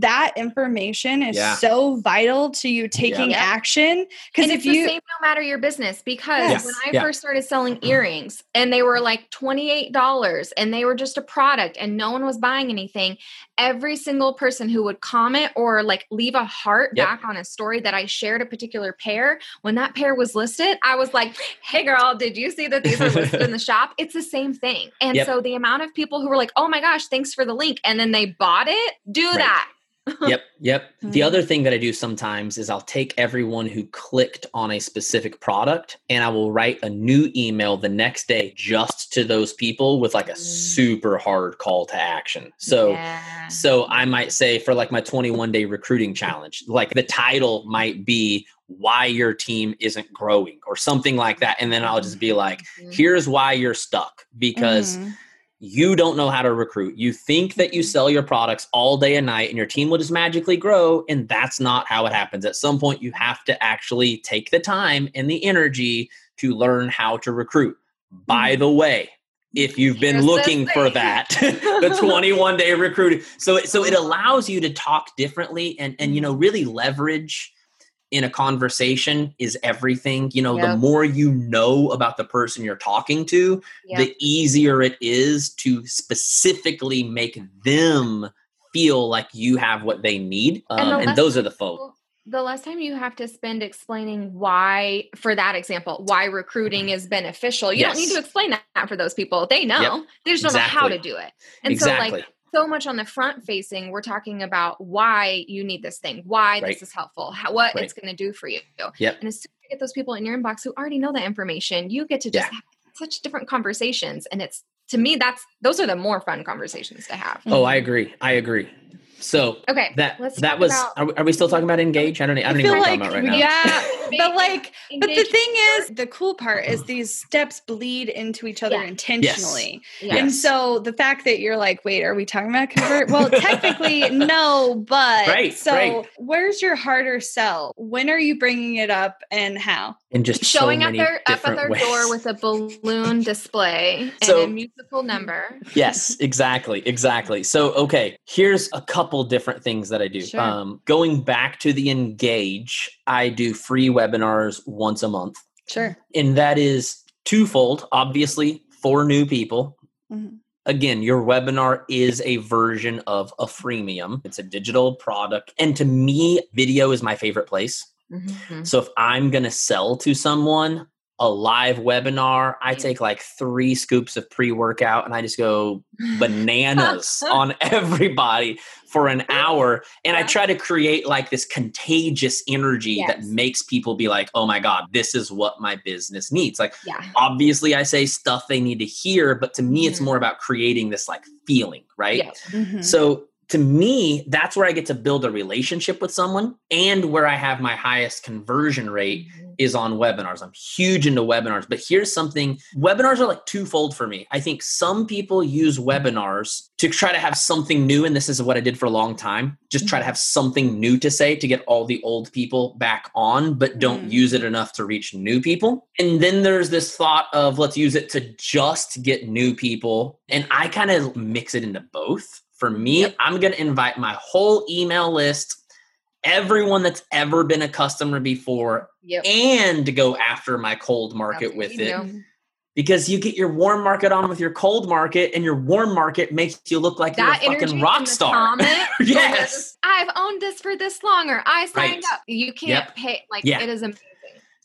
S4: that information is
S3: Yeah.
S4: so vital to you taking
S2: Yeah.
S4: action. Because
S2: and
S4: if
S2: it's
S4: you
S2: the same no matter your business because
S4: Yes.
S2: when I
S3: Yeah.
S2: first started selling mm-hmm. earrings and they were like $28 and they were just a product and no one was buying anything, every single person who would comment or like leave a heart
S3: Yep.
S2: back on a story that I shared a particular pair, when that pair was listed, I was like, hey girl, did you see that these are listed in the shop? It's the same thing. And
S3: Yep.
S2: so the amount of people who were like, oh my gosh, thanks for the link. And then they bought it, do
S3: Right.
S2: that.
S3: Yep, yep. The other thing that I do sometimes is I'll take everyone who clicked on a specific product and I will write a new email the next day just to those people with like a
S2: Mm.
S3: super hard call to action. So
S2: Yeah.
S3: so I might say for like my 21 day recruiting challenge, like the title might be why your team isn't growing or something like that and then I'll just be like
S2: Mhm.
S3: here's why you're stuck because
S4: Mhm.
S3: You don't know how to recruit. You think that you sell your products all day and night and your team will just magically grow. And that's not how it happens. At some point, you have to actually take the time and the energy to learn how to recruit. By mm-hmm. the way, if you've been
S2: Here's
S3: looking for that, the 21 day recruiting. So, so it allows you to talk differently and, and, you know, mm-hmm. really leverage in a conversation is everything. You know, the more you know about the person you're talking to,
S2: Yep.
S3: the easier it is to specifically make them feel like you have what they need. Um,
S2: the
S3: and, those are the folks.
S2: The less time you have to spend explaining why, for that example, why recruiting is beneficial, you don't need
S3: Mm-hmm.
S2: To explain that for those people. They know.
S3: Yep.
S2: They just don't know how to do it. And
S3: exactly.
S2: so, like, so much on the front facing, we're talking about why you need this thing, why
S3: Right.
S2: this is helpful, how, what
S3: Right.
S2: it's going to do for you.
S3: Yep.
S2: And as soon as you get those people in your inbox who already know that information, you get to just
S3: Yeah.
S2: have such different conversations. And it's, to me, that's, those are the more fun conversations to have.
S3: oh, I agree. I agree. So
S2: Okay.
S3: that
S2: let's
S3: that was.
S2: about-
S3: are, we, are we still talking about engage? I don't. I
S4: I
S3: don't even
S4: feel
S3: know what
S4: like
S3: we're talking about right now.
S4: yeah, but like But the
S2: Engage-
S4: thing is, the cool part is these steps bleed into each other
S2: Yeah.
S4: intentionally.
S2: Yeah.
S4: And
S3: Yes.
S4: so the fact that you're like, wait, are we talking about convert? Well, technically, no, but
S3: Right,
S4: so
S3: right.
S4: where's your harder sell? When are you bringing it up and how?
S3: And just so
S2: showing at their up at their
S3: ways.
S2: door with a balloon display
S3: So-
S2: and a musical number.
S3: yes, exactly, exactly. So, okay, here's a couple different things that I do.
S4: Sure.
S3: Um, going back to the engage, I do free webinars once a month,
S4: Sure.
S3: and that is twofold. Obviously, for new people.
S4: Mhm.
S3: Again, your webinar is a version of a freemium. It's a digital product, and to me, video is my favorite place.
S2: Mhm.
S3: So if I'm going to sell to someone a live webinar, I take like three scoops of pre workout and I just go bananas on everybody for an hour. And I try to create like this contagious energy that makes people be like, oh my God, this is what my business needs. Like,
S2: Yeah.
S3: obviously, I say stuff they need to hear, but to me, it's
S2: Mhm.
S3: more about creating this like feeling, right?
S2: Yeah.
S4: Mhm.
S3: So to me, that's where I get to build a relationship with someone and where I have my highest conversion rate
S2: Mhm.
S3: is on webinars. I'm huge into webinars, but here's something webinars are like twofold for me. I think some people use webinars to try to have something new, and this is what I did for a long time. Just try to have something new to say to get all the old people back on, but don't
S4: Mhm.
S3: use it enough to reach new people. And then there's this thought of let's use it to just get new people. And I kind of mix it into both. For me,
S2: Yep.
S3: I'm going to invite my whole email list, everyone that's ever been a customer before,
S2: Yep.
S3: and go after my cold market
S2: That's
S3: with it.
S2: do.
S3: because you get your warm market on with your cold market, and your warm market makes you look like
S2: that
S3: you're a fucking rock star. yes.
S2: I've owned this for this long, or I signed
S3: Right.
S2: up. You can't
S3: Yep.
S2: pay. Like
S3: Yeah.
S2: it is amazing.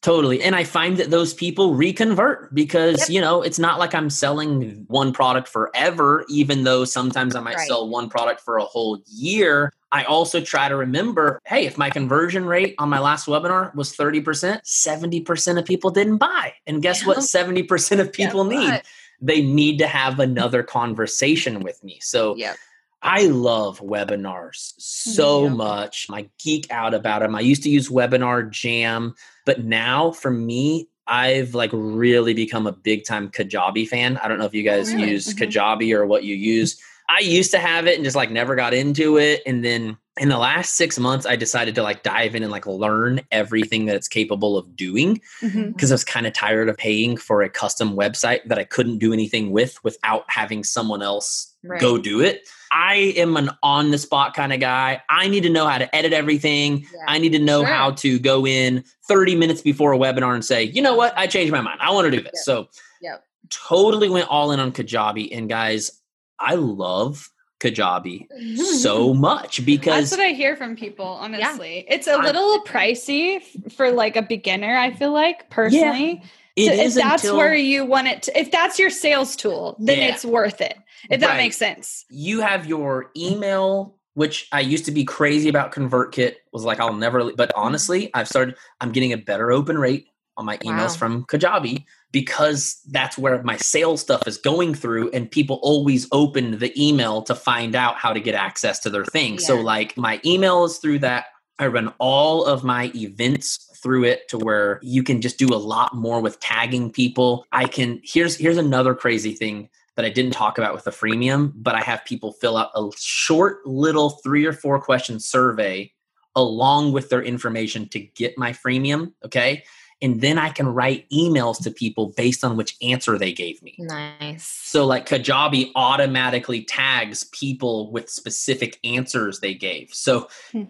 S3: Totally. And I find that those people reconvert because,
S2: Yep.
S3: you know, it's not like I'm selling one product forever, even though sometimes I might
S2: Right.
S3: sell one product for a whole year. I also try to remember hey, if my conversion rate on my last webinar was 30%, 70% of people didn't buy. And guess what? 70% of people
S2: Guess
S3: need? They need to have another conversation with me. So
S2: Yep.
S3: I love webinars so
S2: Yeah.
S3: much. I geek out about them. I used to use Webinar Jam, but now for me, I've like really become a big time Kajabi fan. I don't know if you guys
S2: Really?
S3: use
S1: Mhm.
S3: Kajabi or what you use. I used to have it and just like never got into it. And then in the last six months, I decided to like dive in and like learn everything that it's capable of doing because I was kind of tired of paying for a custom website that I couldn't do anything with without having someone else
S2: Right.
S3: go do it. I am an on the spot kind of guy. I need to know how to edit everything.
S2: Yeah.
S3: I need to know
S2: Sure.
S3: how to go in 30 minutes before a webinar and say, you know what, I changed my mind. I want to do this.
S2: Yep.
S3: So,
S2: Yep.
S3: totally went all in on Kajabi. And guys, I love Kajabi so much because
S4: That's what I hear from people, honestly. It's a little pricey for like a beginner, I feel like, personally.
S3: It
S4: if that's
S3: until
S4: where you want it to, if that's your sales tool, then
S3: Yeah.
S4: it's worth it. If that
S3: Right.
S4: makes sense.
S3: you have your email which I used to be crazy about ConvertKit was like I'll never but mm-hmm. honestly I've started I'm getting a better open rate on my emails
S2: Wow.
S3: from Kajabi because that's where my sales stuff is going through and people always open the email to find out how to get access to their thing. So like my email is through that. I run all of my events through it to where you can just do a lot more with tagging people. I can here's here's another crazy thing that I didn't talk about with the freemium, but I have people fill out a short little 3 or 4 question survey along with their information to get my freemium, okay? And then I can write emails to people based on which answer they gave me.
S2: Nice.
S3: So like Kajabi automatically tags people with specific answers they gave. So
S4: Hmm.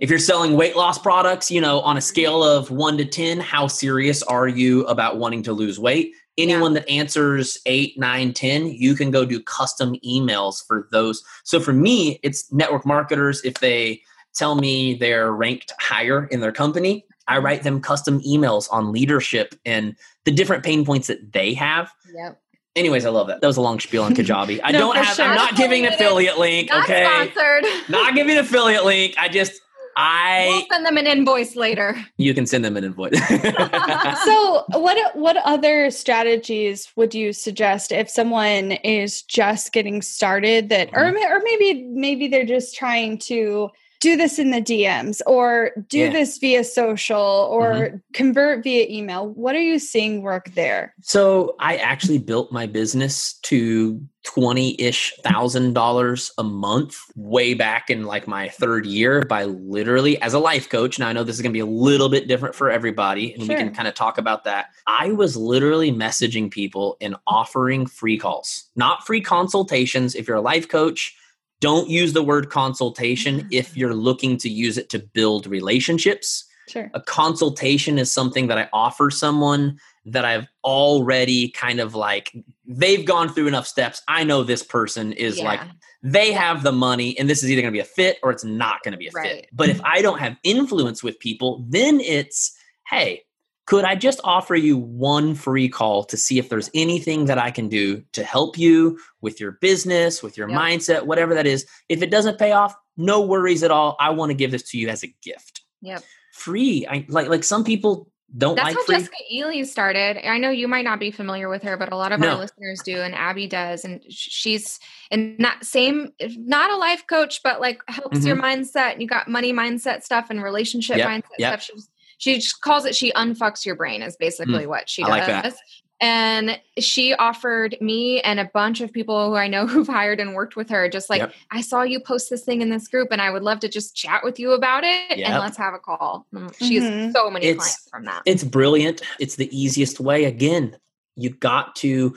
S3: if you're selling weight loss products, you know, on a scale of 1 to 10, how serious are you about wanting to lose weight? Anyone that answers eight, nine, 10, you can go do custom emails for those. So for me, it's network marketers. If they tell me they're ranked higher in their company, I write them custom emails on leadership and the different pain points that they have.
S2: Yep.
S3: Anyways, I love that. That was a long spiel on Kajabi. I
S4: No,
S3: don't have.
S4: sure.
S3: I'm not giving an affiliate link.
S2: Not
S3: okay,
S2: sponsored.
S3: not giving an affiliate link. I just I
S2: we'll send them an invoice later.
S3: you can send them an invoice.
S4: so what what other strategies would you suggest if someone is just getting started that or
S3: Mhm.
S4: or maybe maybe they're just trying to do this in the DMs or do
S3: Yeah.
S4: this via social or mm-hmm. convert via email what are you seeing work there
S3: so I actually built my business to twenty ish thousand dollars a month way back in like my third year by literally as a life coach. Now I know this is going to be a little bit different for everybody, and we can kind of talk about that. I was literally messaging people and offering free calls, not free consultations. If you're a life coach, don't use the word consultation if you're looking to use it to build relationships.
S4: sure
S3: A consultation is something that I offer someone that I've already kind of like, they've gone through enough steps. I know this person is like, they have the money and this is either going to be a fit or it's not going to be a fit. But if I don't have influence with people, then it's, hey, could I just offer you one free call to see if there's anything that I can do to help you with your business, with your
S2: Yep.
S3: mindset, whatever that is? If it doesn't pay off, no worries at all. I want to give this to you as a gift.
S2: Yep.
S3: Free. I like like some people don't like
S2: That's
S3: like
S2: how
S3: free.
S2: Jessica Ely started. I know you might not be familiar with her, but a lot of
S3: No.
S2: our listeners do, and Abby does. And she's in that same, not a life coach, but like helps your mindset. And you got money mindset stuff and relationship
S3: Mm-hmm. Yep,
S2: mindset
S3: yep.
S2: stuff. She's, she just calls it she unfucks your brain is basically what she
S3: Mm, I like
S2: does.
S3: that.
S2: And she offered me and a bunch of people who I know who've hired and worked with her, just like,
S3: Yep.
S2: I saw you post this thing in this group and I would love to just chat with you about it
S3: Yep.
S2: and let's have a call. Mm, She has
S4: Mhm.
S2: so many
S3: It's-
S2: clients from that.
S3: It's brilliant. It's the easiest way. Again, you got to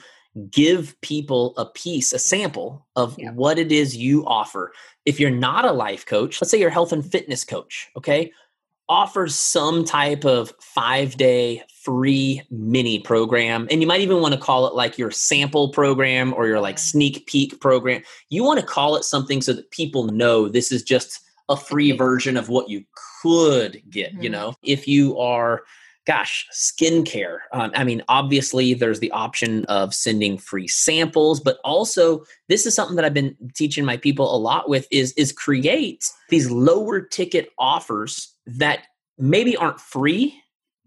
S3: give people a piece, a sample of
S2: Yeah.
S3: what it is you offer. If you're not a life coach, let's say you're a health and fitness coach, okay? Offers some type of five day free mini program. And you might even want to call it like your sample program or your like sneak peek program. You want to call it something so that people know this is just a free version of what you could get. Mm-hmm. You know, if you are gosh, skincare. Um, I mean, obviously, there's the option of sending free samples, but also this is something that I've been teaching my people a lot with is is create these lower ticket offers that maybe aren't free,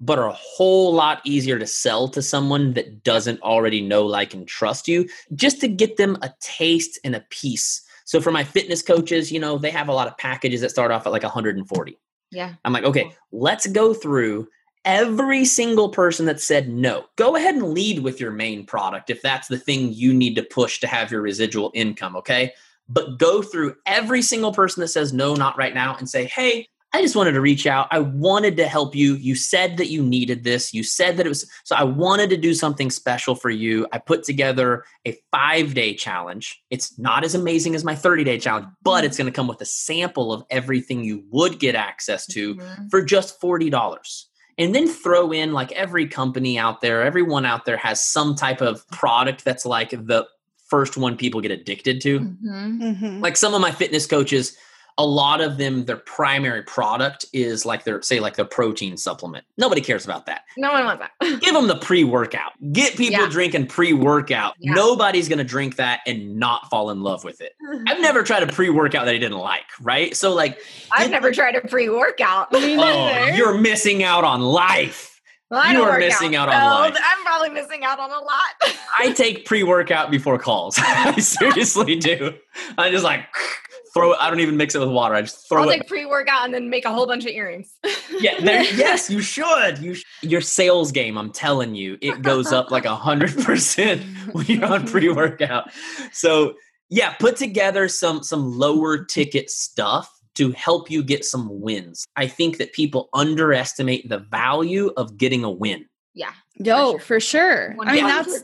S3: but are a whole lot easier to sell to someone that doesn't already know, like, and trust you, just to get them a taste and a piece. So for my fitness coaches, you know, they have a lot of packages that start off at like 140.
S2: Yeah.
S3: I'm like, okay, let's go through every single person that said no. Go ahead and lead with your main product if that's the thing you need to push to have your residual income, okay? But go through every single person that says no, not right now, and say, hey, I just wanted to reach out. I wanted to help you. You said that you needed this. You said that it was, so I wanted to do something special for you. I put together a five day challenge. It's not as amazing as my 30 day challenge, but it's going to come with a sample of everything you would get access to mm-hmm. for just $40 and then throw in like every company out there, everyone out there has some type of product that's like the first one people get addicted to. Mm-hmm. Mm-hmm. Like some of my fitness coaches a lot of them their primary product is like their say like their protein supplement nobody cares about that
S2: no one wants
S3: that give them the pre-workout get people yeah. drinking pre-workout yeah. nobody's going to drink that and not fall in love with it i've never tried a pre-workout that i didn't like right so like
S2: i've never tried a pre-workout
S3: oh, you're missing out on life
S2: well,
S3: you are missing out, out on life.
S2: I'm probably missing out on a lot.
S3: I take pre-workout before calls. I seriously do. I'm just like throw it. I don't even mix it with water. I just throw
S2: I'll
S3: it.
S2: take pre-workout and then make a whole bunch of earrings.
S3: yeah, there, yes, you should. You sh- your sales game. I'm telling you, it goes up like a hundred percent when you're on pre-workout. So yeah, put together some some lower ticket stuff to help you get some wins. I think that people underestimate the value of getting a win.
S2: Yeah.
S1: Yo, for sure. For sure. I mean, that's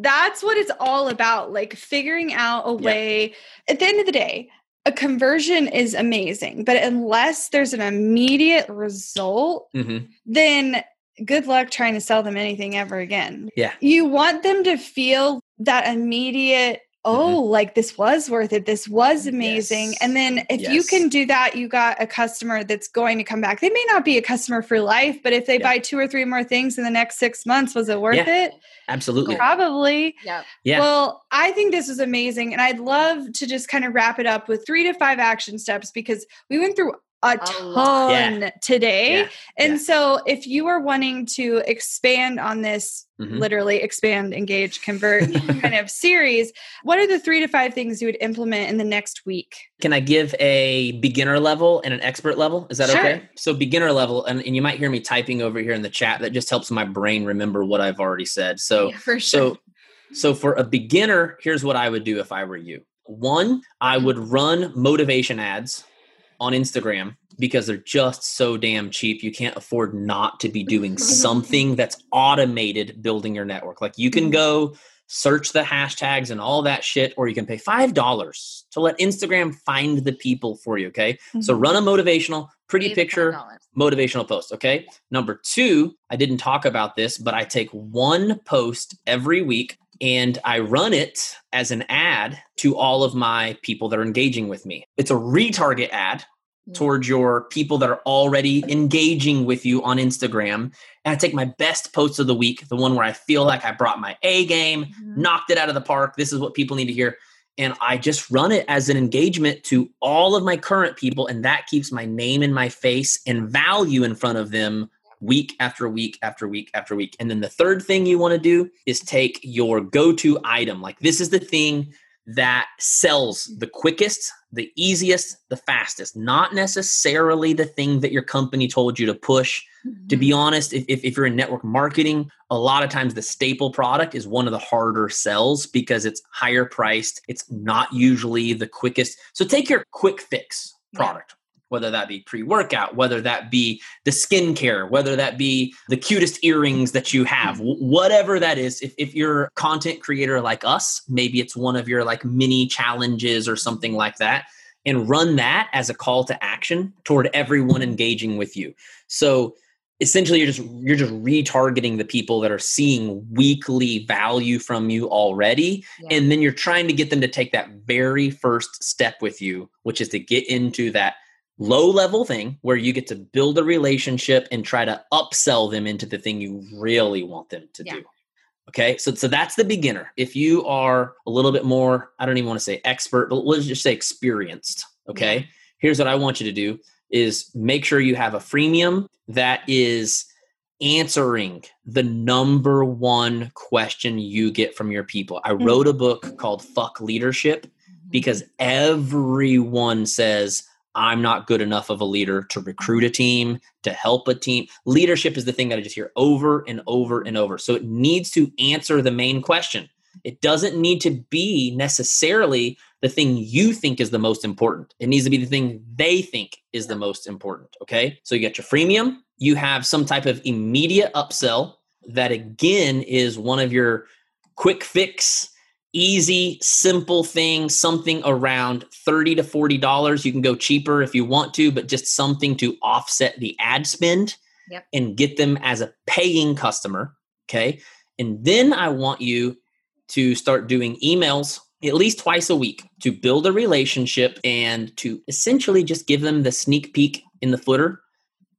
S1: that's what it's all about. Like figuring out a way. At the end of the day, a conversion is amazing, but unless there's an immediate result, mm-hmm. then good luck trying to sell them anything ever again.
S3: Yeah.
S1: You want them to feel that immediate. Oh mm-hmm. like this was worth it this was amazing yes. and then if yes. you can do that you got a customer that's going to come back they may not be a customer for life but if they yeah. buy two or three more things in the next six months was it worth yeah. it
S3: absolutely
S1: probably
S2: yeah
S3: yeah
S1: well i think this was amazing and i'd love to just kind of wrap it up with three to five action steps because we went through a ton yeah. today. Yeah. And yeah. so if you are wanting to expand on this mm-hmm. literally expand, engage, convert kind of series, what are the 3 to 5 things you would implement in the next week?
S3: Can I give a beginner level and an expert level? Is that sure. okay? So beginner level and, and you might hear me typing over here in the chat that just helps my brain remember what I've already said. So
S2: for
S3: sure. So so for a beginner, here's what I would do if I were you. One, I mm-hmm. would run motivation ads on Instagram because they're just so damn cheap. You can't afford not to be doing something that's automated building your network. Like you can mm-hmm. go search the hashtags and all that shit, or you can pay $5 to let Instagram find the people for you. Okay. Mm-hmm. So run a motivational, pretty picture, motivational post. Okay. Number two, I didn't talk about this, but I take one post every week and I run it as an ad to all of my people that are engaging with me. It's a retarget ad towards your people that are already engaging with you on Instagram. And I take my best posts of the week, the one where I feel like I brought my A game, mm-hmm. knocked it out of the park. This is what people need to hear. And I just run it as an engagement to all of my current people. And that keeps my name in my face and value in front of them week after week after week after week. And then the third thing you want to do is take your go to item. Like, this is the thing that sells the quickest, the easiest, the fastest, not necessarily the thing that your company told you to push. Mm-hmm. To be mm-hmm. honest, if, if, if, you're in network marketing, a lot of times the staple product is one of the harder sells because it's higher priced. It's not usually the quickest. So take your quick fix product whether that be pre workout, whether that be the skincare, whether that be the cutest earrings that you have, mm-hmm. whatever that is. If, if you're a content creator like us, maybe it's one of your like mini challenges or something like that. and run that as a call to action toward everyone engaging with you. So essentially you're just you're just retargeting the people that are seeing weekly value from you already
S2: Yeah.
S3: and then you're trying to get them to take that very first step with you which is to get into that low level thing where you get to build a relationship and try to upsell them into the thing you really want them to
S2: Yeah.
S3: do. Okay? So so that's the beginner. If you are a little bit more i don't even want to say expert but let's just say experienced okay? Here's what i want you to do is make sure you have a freemium that is answering the number one question you get from your people. I mm-hmm. wrote a book called Fuck Leadership mm-hmm. because everyone says, I'm not good enough of a leader to recruit a team, to help a team. Leadership is the thing that I just hear over and over and over. So it needs to answer the main question. It doesn't need to be necessarily the thing you think is the most important. It needs to be the thing they think is the most important. Okay. So you get your freemium, you have some type of immediate upsell that again is one of your quick fix, easy, simple thing, something around 30 to $40. You can go cheaper if you want to, but just something to offset the ad spend
S2: Yep.
S3: and get them as a paying customer. Okay. And then I want you to start doing emails at least twice a week to build a relationship and to essentially just give them the sneak peek in the footer.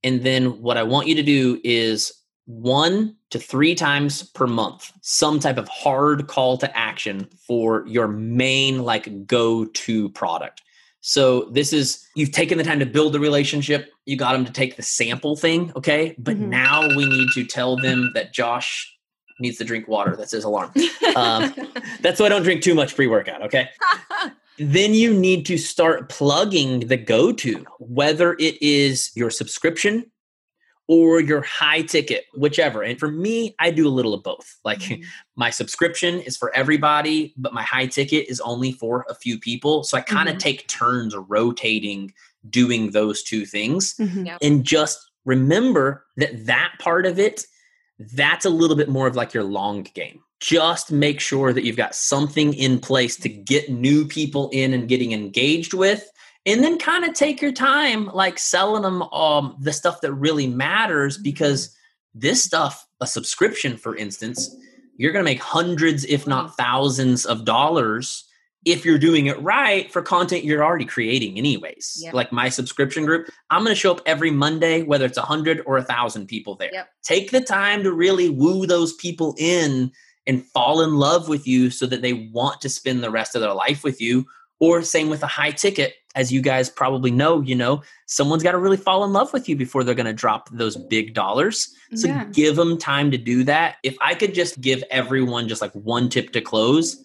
S3: And then what I want you to do is one to three times per month, some type of hard call to action for your main like go to product. So this is you've taken the time to build the relationship. You got them to take the sample thing, okay? But
S5: Mhm.
S3: now we need to tell them that Josh needs to drink water. That's his alarm. Um, That's why I don't drink too much pre workout, okay? then you need to start plugging the go to, whether it is your subscription or your high ticket, whichever. And for me, I do a little of both. Like
S2: Mhm.
S3: my subscription is for everybody, but my high ticket is only for a few people. So I kind of
S5: Mhm.
S3: take turns rotating doing those two things
S5: Mhm.
S2: Yeah.
S3: and just remember that that part of it that's a little bit more of like your long game just make sure that you've got something in place to get new people in and getting engaged with and then kind of take your time like selling them um, the stuff that really matters because this stuff a subscription for instance you're going to make hundreds if not thousands of dollars if you're doing it right for content you're already creating anyways
S2: Yep.
S3: like my subscription group i'm going to show up every monday whether it's a 100 or a 1000 people there
S2: Yep.
S3: take the time to really woo those people in and fall in love with you so that they want to spend the rest of their life with you or same with a high ticket as you guys probably know you know someone's got to really fall in love with you before they're going to drop those big dollars. So
S1: Yeah.
S3: give them time to do that. If i could just give everyone just like one tip to close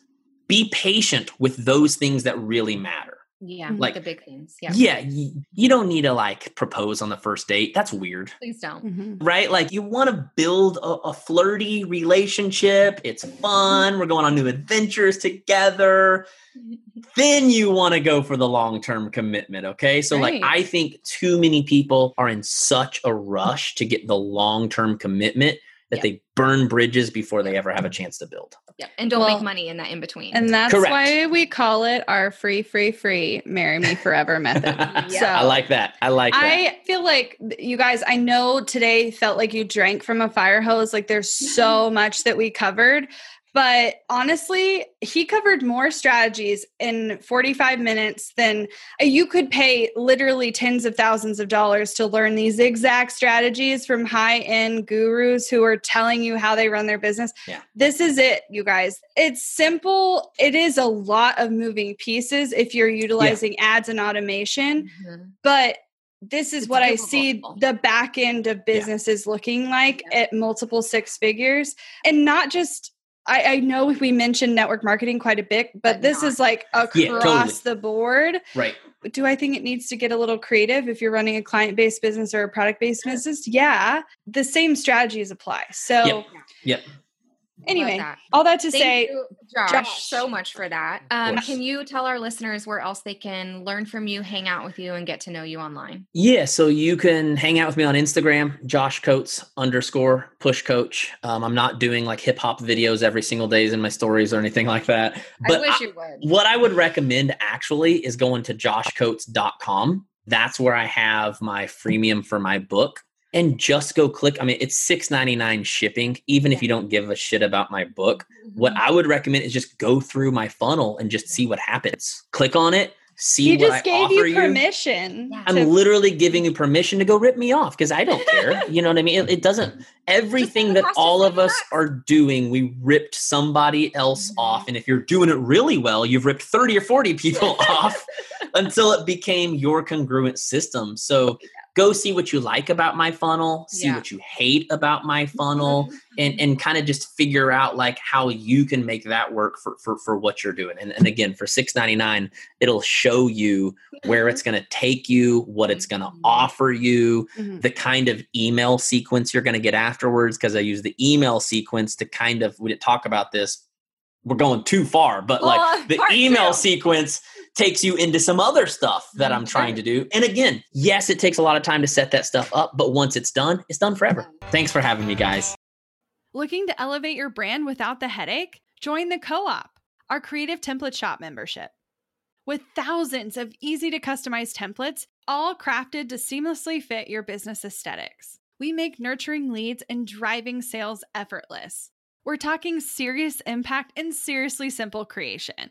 S3: be patient with those things that really matter
S2: yeah,
S5: Like-
S2: like the big things. Yeah.
S3: yeah, y- you don't need to like propose on the first date that's weird
S2: Please don't.
S5: Mhm.
S3: right? Like you want to build a, a flirty relationship. It's fun. We're going on new adventures together. Then you want to go for the long term commitment. Okay. So, like, I think too many people are in such a rush to get the long term commitment that
S2: Yeah.
S3: they burn bridges before they ever have a chance to build.
S2: Yeah. And don't
S5: Well,
S2: make money in that in between.
S1: And that's
S3: Correct.
S1: why we call it our free, free, free marry me forever method. So
S3: I like that. I like that.
S1: I feel like you guys, I know today felt like you drank from a fire hose. Like there's so much that we covered. But honestly, he covered more strategies in 45 minutes than uh, you could pay literally tens of thousands of dollars to learn these exact strategies from high end gurus who are telling you how they run their business.
S3: Yeah.
S1: This is it, you guys. It's simple. It is a lot of moving pieces if you're utilizing ads and automation
S2: Mhm.
S1: but this is
S2: It's
S1: what I see the back end of businesses looking like at multiple six figures. And not just, I, I know we mentioned network marketing quite a bit, but,
S2: But
S1: this
S2: not.
S1: is like across
S3: Yeah, totally.
S1: the board.
S3: right.
S1: Do I think it needs to get a little creative if you're running a client based business or a product based business? Yeah, the same strategies apply. So,
S3: Yep. Yep.
S4: Anyway,
S2: that.
S4: all that to
S2: Thank
S4: say,
S2: you, Josh,
S4: Josh.
S2: so much for that. Um, can you tell our listeners where else they can learn from you, hang out with you, and get to know you online?
S3: Yeah, so you can hang out with me on Instagram, Josh Coats underscore push coach. Um, I'm not doing like hip hop videos every single days in my stories or anything like that. But
S2: I wish
S3: I-
S2: you would.
S3: what I would recommend actually is going to joshcoats.com. That's where I have my freemium for my book. And just go click. I mean, it's $6.99 shipping, even if you don't give a shit about my book. What
S2: Mm-hmm.
S3: I would recommend is just go through my funnel and just see what happens. Click on it, see
S4: he
S3: what
S4: just
S3: I
S4: gave
S3: offer
S4: you permission.
S2: Yeah.
S3: I'm
S4: to-
S3: literally giving you permission to go rip me off because I don't care. You know what I mean? It, it doesn't. Everything that all
S2: of
S3: of us
S2: seven bucks.
S3: are doing, we ripped somebody else
S2: Mhm.
S3: off. And if you're doing it really well, you've ripped 30 or 40 people off until it became your congruent system. So go see what you like about my funnel, see
S2: Yeah.
S3: what you hate about my funnel, and and kind of just figure out like how you can make that work for for, for what you're doing. And, and again, for $6.99, it'll show you where it's going to take you, what it's going to
S2: Mhm.
S3: offer you,
S4: Mhm.
S3: the kind of email sequence you're going to get afterwards. Because I use the email sequence to kind of, we didn't talk about this. We're going too far, but
S2: Well,
S3: like the email
S2: two.
S3: sequence takes you into some other stuff that I'm trying to do. And again, yes, it takes a lot of time to set that stuff up, but once it's done, it's done forever. Thanks for having me, guys.
S1: Looking to elevate your brand without the headache? Join the Co op, our creative template shop membership. With thousands of easy to customize templates, all crafted to seamlessly fit your business aesthetics, we make nurturing leads and driving sales effortless. We're talking serious impact and seriously simple creation.